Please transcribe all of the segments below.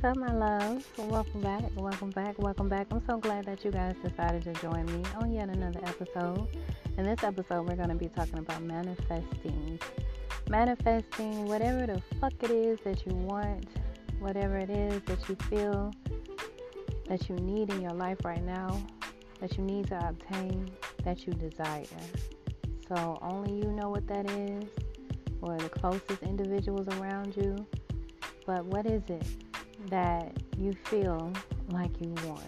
What's up, my love? Welcome back, welcome back, welcome back. I'm so glad that you guys decided to join me on yet another episode. In this episode, we're going to be talking about manifesting. Manifesting whatever the fuck it is that you want, whatever it is that you feel that you need in your life right now, that you need to obtain, that you desire. So, only you know what that is, or the closest individuals around you. But what is it? That you feel like you want?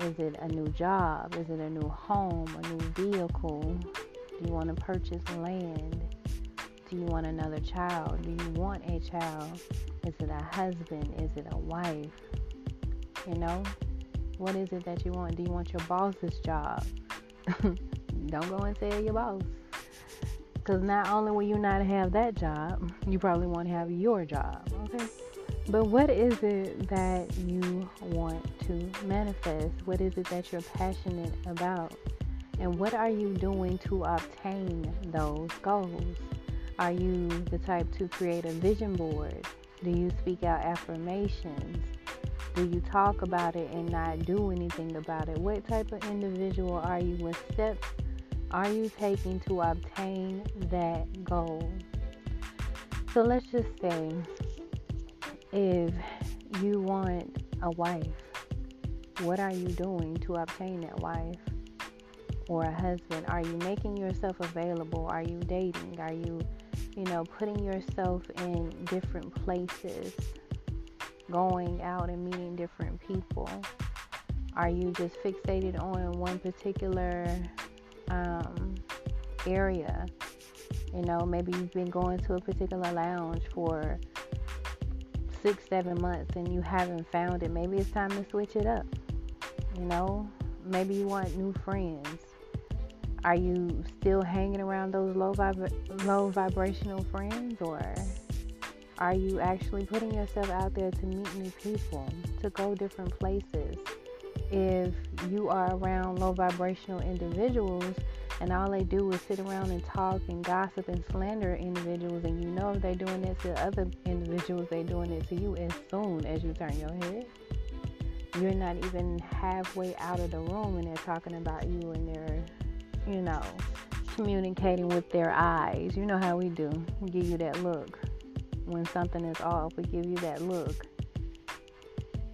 Is it a new job? Is it a new home? A new vehicle? Do you want to purchase land? Do you want another child? Do you want a child? Is it a husband? Is it a wife? You know? What is it that you want? Do you want your boss's job? Don't go and tell your boss. Because not only will you not have that job, you probably won't have your job. Okay? But what is it that you want to manifest? What is it that you're passionate about? And what are you doing to obtain those goals? Are you the type to create a vision board? Do you speak out affirmations? Do you talk about it and not do anything about it? What type of individual are you? What steps are you taking to obtain that goal? So let's just say if you want a wife, what are you doing to obtain that wife or a husband? Are you making yourself available? Are you dating? Are you, you know, putting yourself in different places, going out and meeting different people? Are you just fixated on one particular um, area? You know, maybe you've been going to a particular lounge for six, seven months and you haven't found it, maybe it's time to switch it up. You know, maybe you want new friends. Are you still hanging around those low vib- low vibrational friends or are you actually putting yourself out there to meet new people, to go different places? If you are around low vibrational individuals, and all they do is sit around and talk and gossip and slander individuals. And you know if they're doing it to other individuals they're doing it to you as soon as you turn your head. You're not even halfway out of the room and they're talking about you and they're you know communicating with their eyes. You know how we do. We give you that look. When something is off we give you that look.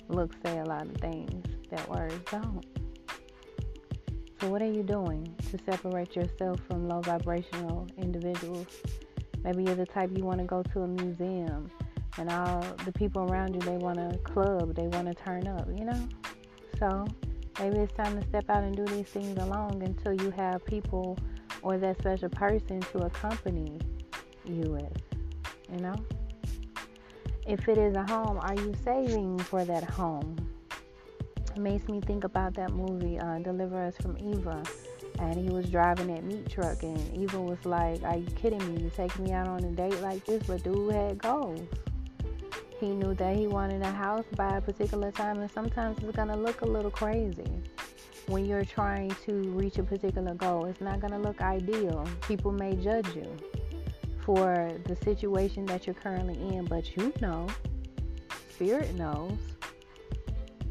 Looks say a lot of things. That words don't so, what are you doing to separate yourself from low vibrational individuals? Maybe you're the type you want to go to a museum and all the people around you they want to club, they want to turn up, you know? So, maybe it's time to step out and do these things alone until you have people or that special person to accompany you with, you know? If it is a home, are you saving for that home? Makes me think about that movie, uh, Deliver Us from Eva. And he was driving that meat truck, and Eva was like, Are you kidding me? You taking me out on a date like this? But dude had goals. He knew that he wanted a house by a particular time, and sometimes it's to look a little crazy when you're trying to reach a particular goal. It's not to look ideal. People may judge you for the situation that you're currently in, but you know, Spirit knows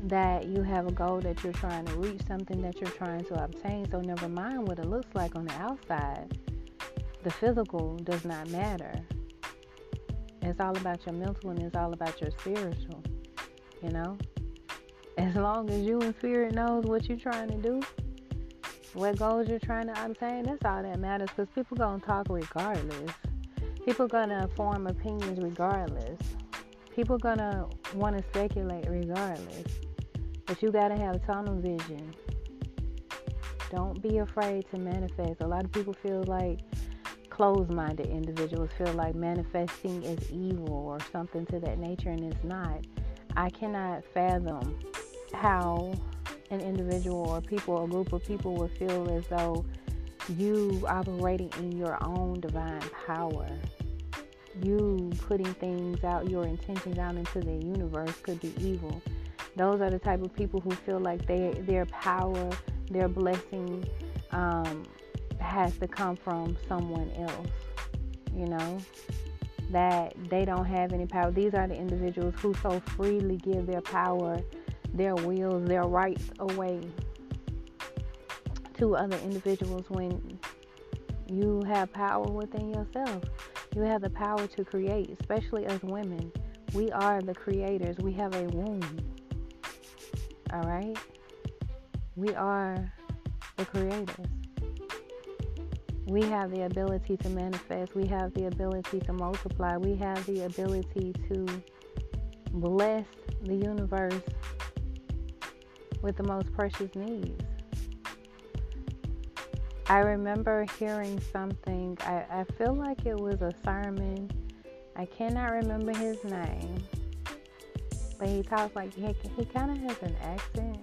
that you have a goal that you're trying to reach, something that you're trying to obtain. So, never mind what it looks like on the outside, the physical does not matter. It's all about your mental and it's all about your spiritual, you know? As long as you and spirit knows what you're trying to do, what goals you're trying to obtain, that's all that matters because people going to talk regardless. People going to form opinions regardless. People going to want to speculate regardless. But you got to have a tunnel vision. Don't be afraid to manifest. A lot of people feel like closed minded individuals feel like manifesting is evil or something to that nature, and it's not. I cannot fathom how an individual or people or group of people would feel as though you operating in your own divine power, you putting things out, your intentions out into the universe could be evil. Those are the type of people who feel like they, their power, their blessing um, has to come from someone else, you know? that they don't have any power. These are the individuals who so freely give their power, their wills, their rights away to other individuals when you have power within yourself. You have the power to create, especially as women. We are the creators. We have a womb. All right? We are the creators. We have the ability to manifest. We have the ability to multiply. We have the ability to bless the universe with the most precious needs. I remember hearing something, I, I feel like it was a sermon. I cannot remember his name, he talks like he, he kind of has an accent.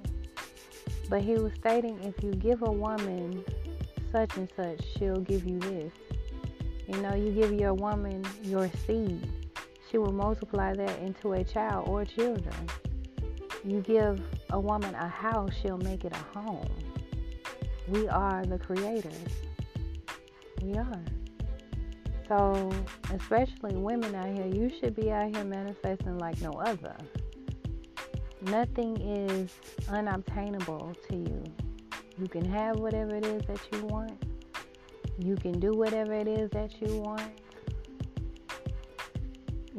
But he was stating if you give a woman such and such, she'll give you this. You know, you give your woman your seed, she will multiply that into a child or children. You give a woman a house, she'll make it a home. We are the creators. We are. So, especially women out here, you should be out here manifesting like no other. Nothing is unobtainable to you. You can have whatever it is that you want. You can do whatever it is that you want.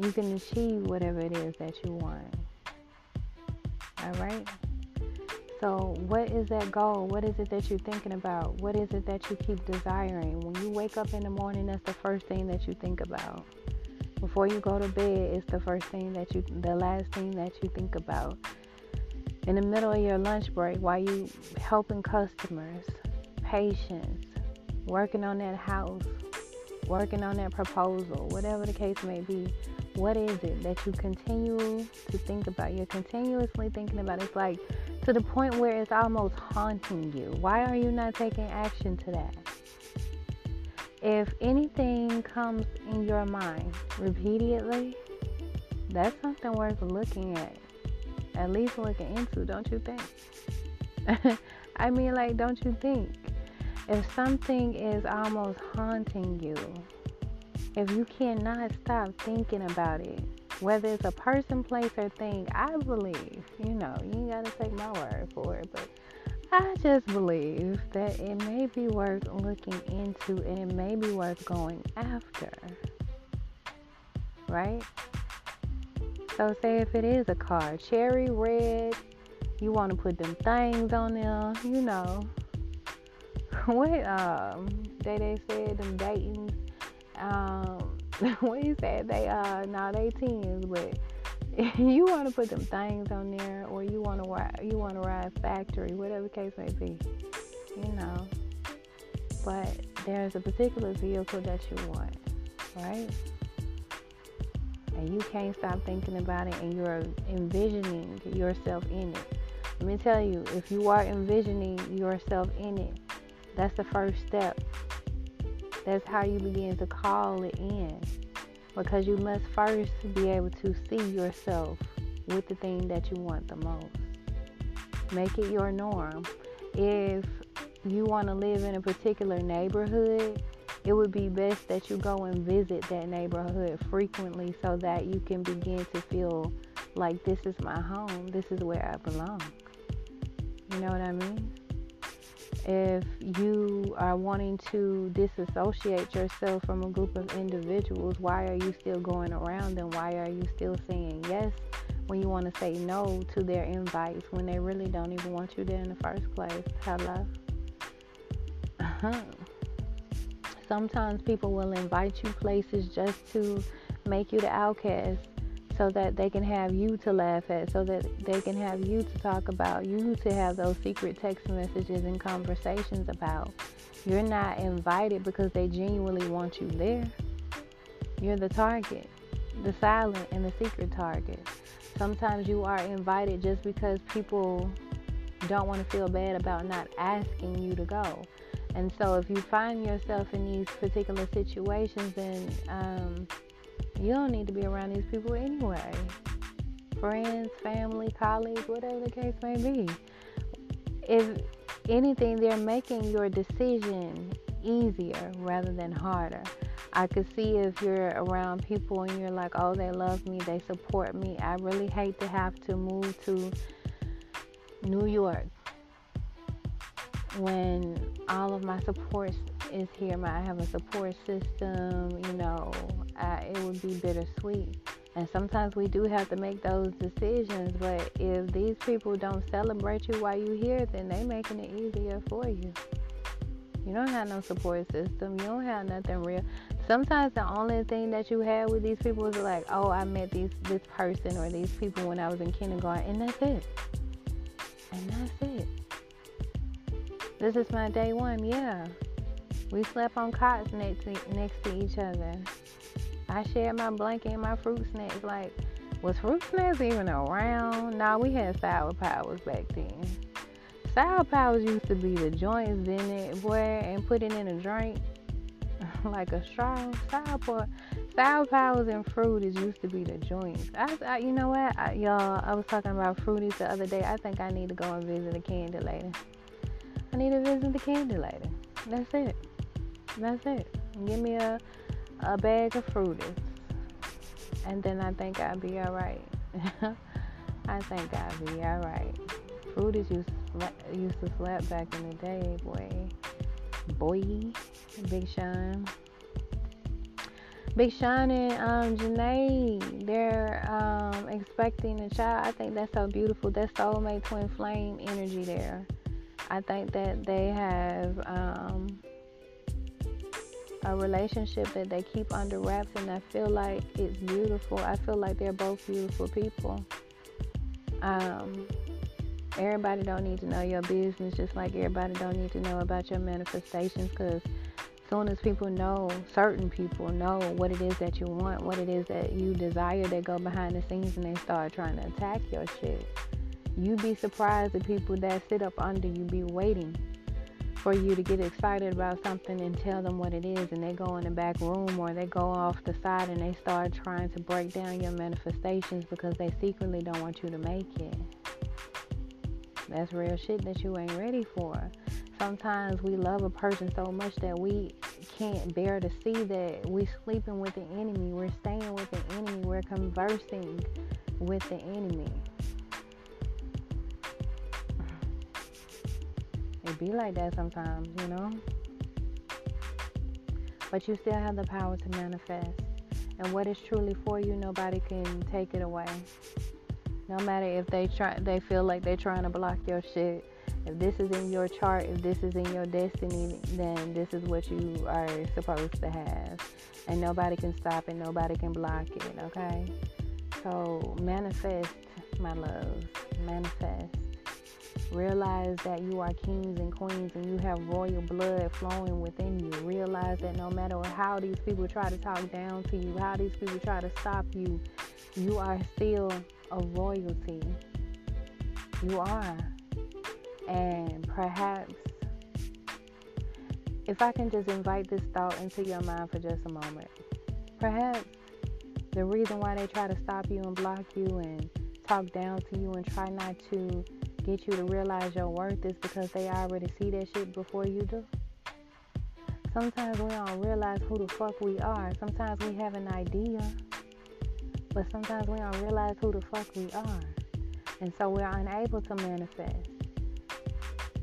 You can achieve whatever it is that you want. All right? So, what is that goal? What is it that you're thinking about? What is it that you keep desiring? When you wake up in the morning, that's the first thing that you think about. Before you go to bed, it's the first thing that you, the last thing that you think about. In the middle of your lunch break, while you helping customers, patience, working on that house, working on that proposal, whatever the case may be, what is it that you continue to think about? You're continuously thinking about. It's like to the point where it's almost haunting you. Why are you not taking action to that? If anything comes in your mind repeatedly, that's something worth looking at. At least looking into, don't you think? I mean, like, don't you think? If something is almost haunting you, if you cannot stop thinking about it, whether it's a person, place, or thing, I believe, you know, you ain't got to take my word for it, but I just believe that it may be worth looking into and it may be worth going after. Right? So, say if it is a car, cherry red, you want to put them things on there, you know. what um, they, they said, them Dayton's, um, what you said they uh now they teens, but you want to put them things on there, or you want to you want to ride factory, whatever the case may be, you know. But there's a particular vehicle that you want, right? And you can't stop thinking about it, and you're envisioning yourself in it. Let me tell you, if you are envisioning yourself in it, that's the first step that's how you begin to call it in. Because you must first be able to see yourself with the thing that you want the most. Make it your norm. If you want to live in a particular neighborhood, it would be best that you go and visit that neighborhood frequently so that you can begin to feel like this is my home, this is where I belong. You know what I mean? If you are wanting to disassociate yourself from a group of individuals, why are you still going around them? Why are you still saying yes when you want to say no to their invites when they really don't even want you there in the first place? Hello? Uh-huh. Sometimes people will invite you places just to make you the outcast so that they can have you to laugh at, so that they can have you to talk about, you to have those secret text messages and conversations about. You're not invited because they genuinely want you there. You're the target, the silent and the secret target. Sometimes you are invited just because people don't want to feel bad about not asking you to go. And so if you find yourself in these particular situations, then um, you don't need to be around these people anyway. Friends, family, colleagues, whatever the case may be. If anything, they're making your decision easier rather than harder. I could see if you're around people and you're like, oh, they love me, they support me. I really hate to have to move to New York when all of my support is here. I have a support system, you know, I, it would be bittersweet. And sometimes we do have to make those decisions, but if these people don't celebrate you while you're here, then they making it easier for you. You don't have no support system. You don't have nothing real. Sometimes the only thing that you have with these people is like, oh, I met these this person or these people when I was in kindergarten, and that's it. And that's it. This is my day one. Yeah, we slept on cots next to, next to each other. I shared my blanket and my fruit snacks. Like, was fruit snacks even around? Nah, we had sour powers back then. Sour powers used to be the joints in it, boy, and put it in a drink like a straw. Sour powers, sour powers and fruities used to be the joints. I, I you know what, I, y'all? I was talking about fruities the other day. I think I need to go and visit a candy lady. I need to visit the candy lady. That's it. That's it. Give me a a bag of fruities, and then I think I'll be all right. I think I'll be all right. Fruities used used to slap back in the day, boy. Boy, Big Sean. Big Sean and um, Jhené, they're um, expecting a child. I think that's so beautiful. That soulmate twin flame energy there. I think that they have a relationship that they keep under wraps, and I feel like it's beautiful. I feel like they're both beautiful people. Um, everybody don't need to know your business, just like everybody don't need to know about your manifestations, because soon as people know, certain people know what it is that you want, what it is that you desire, they go behind the scenes and they start trying to attack your shit. You'd be surprised the people that sit up under you be waiting for you to get excited about something and tell them what it is and they go in the back room or they go off the side and they start trying to break down your manifestations because they secretly don't want you to make it. That's real shit that you ain't ready for. Sometimes we love a person so much that we can't bear to see that we're sleeping with the enemy, we're staying with the enemy, we're conversing with the enemy. It be like that sometimes, you know. But you still have the power to manifest. And what is truly for you, nobody can take it away. No matter if they try they feel like they're trying to block your shit. If this is in your chart, if this is in your destiny, then this is what you are supposed to have. And nobody can stop it, nobody can block it, okay? So manifest, my love. Manifest. Realize that you are kings and queens and you have royal blood flowing within you. Realize that no matter how these people try to talk down to you, how these people try to stop you, you are still a royalty. You are. And perhaps, if I can just invite this thought into your mind for just a moment, perhaps the reason why they try to stop you and block you and talk down to you and try not to get you to realize your worth is because they already see that shit before you do. Sometimes we don't realize who the fuck we are. Sometimes we have an idea, but sometimes we don't realize who the fuck we are. And so we're unable to manifest.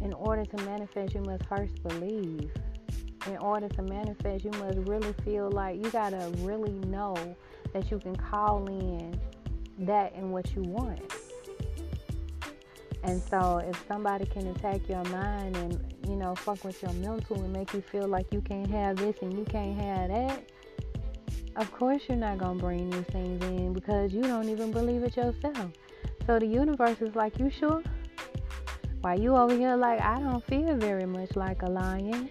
In order to manifest, you must first believe. In order to manifest, you must really feel like you gotta really know that you can call in that and what you want. And so if somebody can attack your mind and, you know, fuck with your mental and make you feel like you can't have this and you can't have that, of course you're not going to bring these things in because you don't even believe it yourself. So the universe is like, you sure? While you over here like, I don't feel very much like a lion.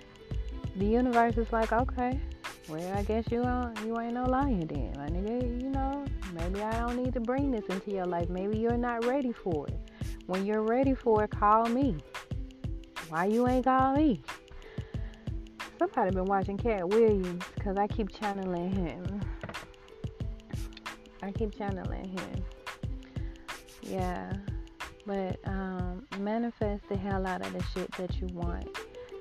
The universe is like, okay, well, I guess you are, you ain't no lion then, my nigga. You know, maybe I don't need to bring this into your life. Maybe you're not ready for it. When you're ready for it, call me. Why you ain't call me? Somebody been watching Katt Williams because I keep channeling him. I keep channeling him. Yeah. But um, manifest the hell out of the shit that you want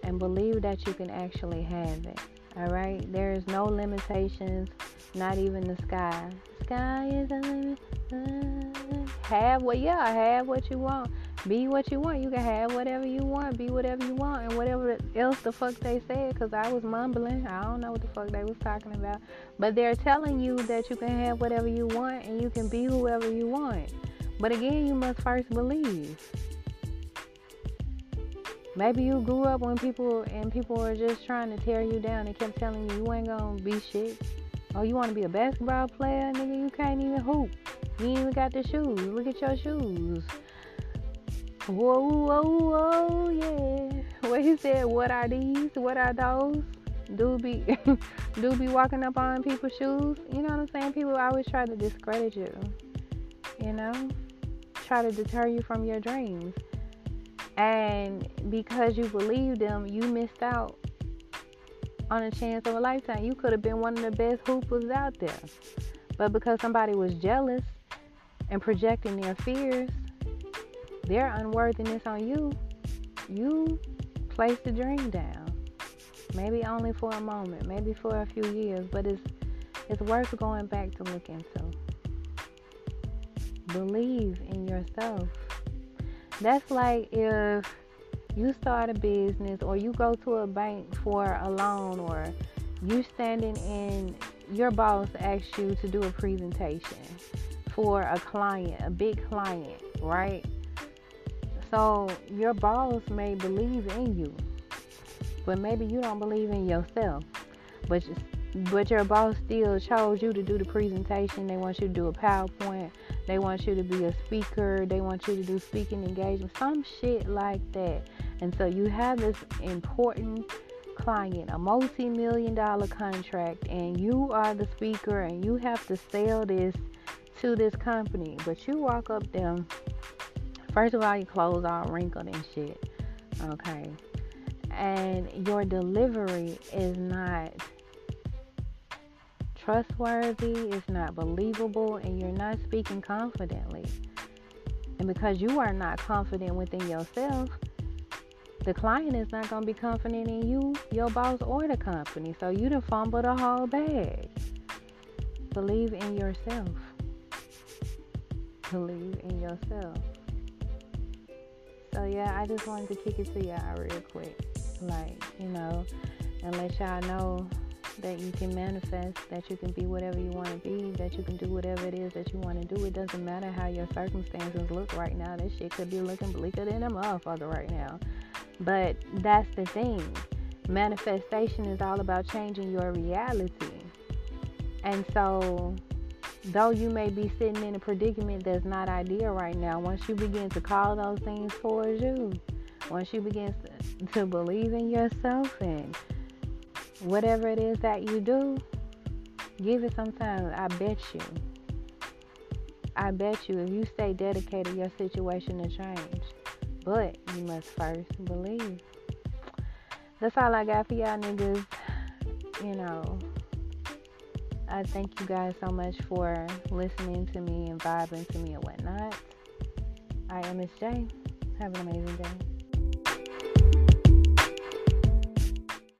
and believe that you can actually have it. All right, there is no limitations, not even the sky. Sky is the limit. Have what, yeah, have what you want. Be what you want. You can have whatever you want. Be whatever you want, and whatever else the fuck they said. Cause I was mumbling. I don't know what the fuck they was talking about. But they're telling you that you can have whatever you want, and you can be whoever you want. But again, you must first believe. Maybe you grew up when people and people were just trying to tear you down and kept telling you you ain't gonna be shit. Oh, you want to be a basketball player, nigga? You can't even hoop. You ain't even got the shoes. Look at your shoes. Whoa, whoa, whoa, yeah. What he said? What are these? What are those? Do be, do be walking up on people's shoes. You know what I'm saying? People always try to discredit you. You know, try to deter you from your dreams. And because you believe them, you missed out on a chance of a lifetime. You could have been one of the best hoopers out there. But because somebody was jealous and projecting their fears, their unworthiness on you, you placed the dream down. Maybe only for a moment, maybe for a few years, but it's it's worth going back to look into. Believe in yourself. That's like if you start a business or you go to a bank for a loan or you're standing in your boss asks you to do a presentation for a client, a big client, right? So your boss may believe in you, but maybe you don't believe in yourself. But but your boss still chose you to do the presentation. They want you to do a PowerPoint. They want you to be a speaker. They want you to do speaking engagement, some shit like that. And so you have this important client, a multi million dollar contract, and you are the speaker and you have to sell this to this company. But you walk up there, first of all, your clothes all wrinkled and shit. Okay. And your delivery is not trustworthy, it's not believable, and you're not speaking confidently. And because you are not confident within yourself, the client is not going to be confident in you, your boss, or the company. So you done fumbled the whole bag. Believe in yourself. Believe in yourself. So yeah, I just wanted to kick it to y'all real quick. Like, you know, and let y'all know that you can manifest, that you can be whatever you want to be, that you can do whatever it is that you want to do. It doesn't matter how your circumstances look right now. This shit could be looking bleaker than a motherfucker right now. But that's the thing. Manifestation is all about changing your reality. And so, though you may be sitting in a predicament that's not ideal right now, once you begin to call those things towards you, once you begin to, believe in yourself and whatever it is that you do, give it some time. I bet you. I bet you if you stay dedicated, your situation will change. But you must first believe. That's all I got for y'all niggas. You know, I thank you guys so much for listening to me and vibing to me and whatnot. I am Miss J. Have an amazing day.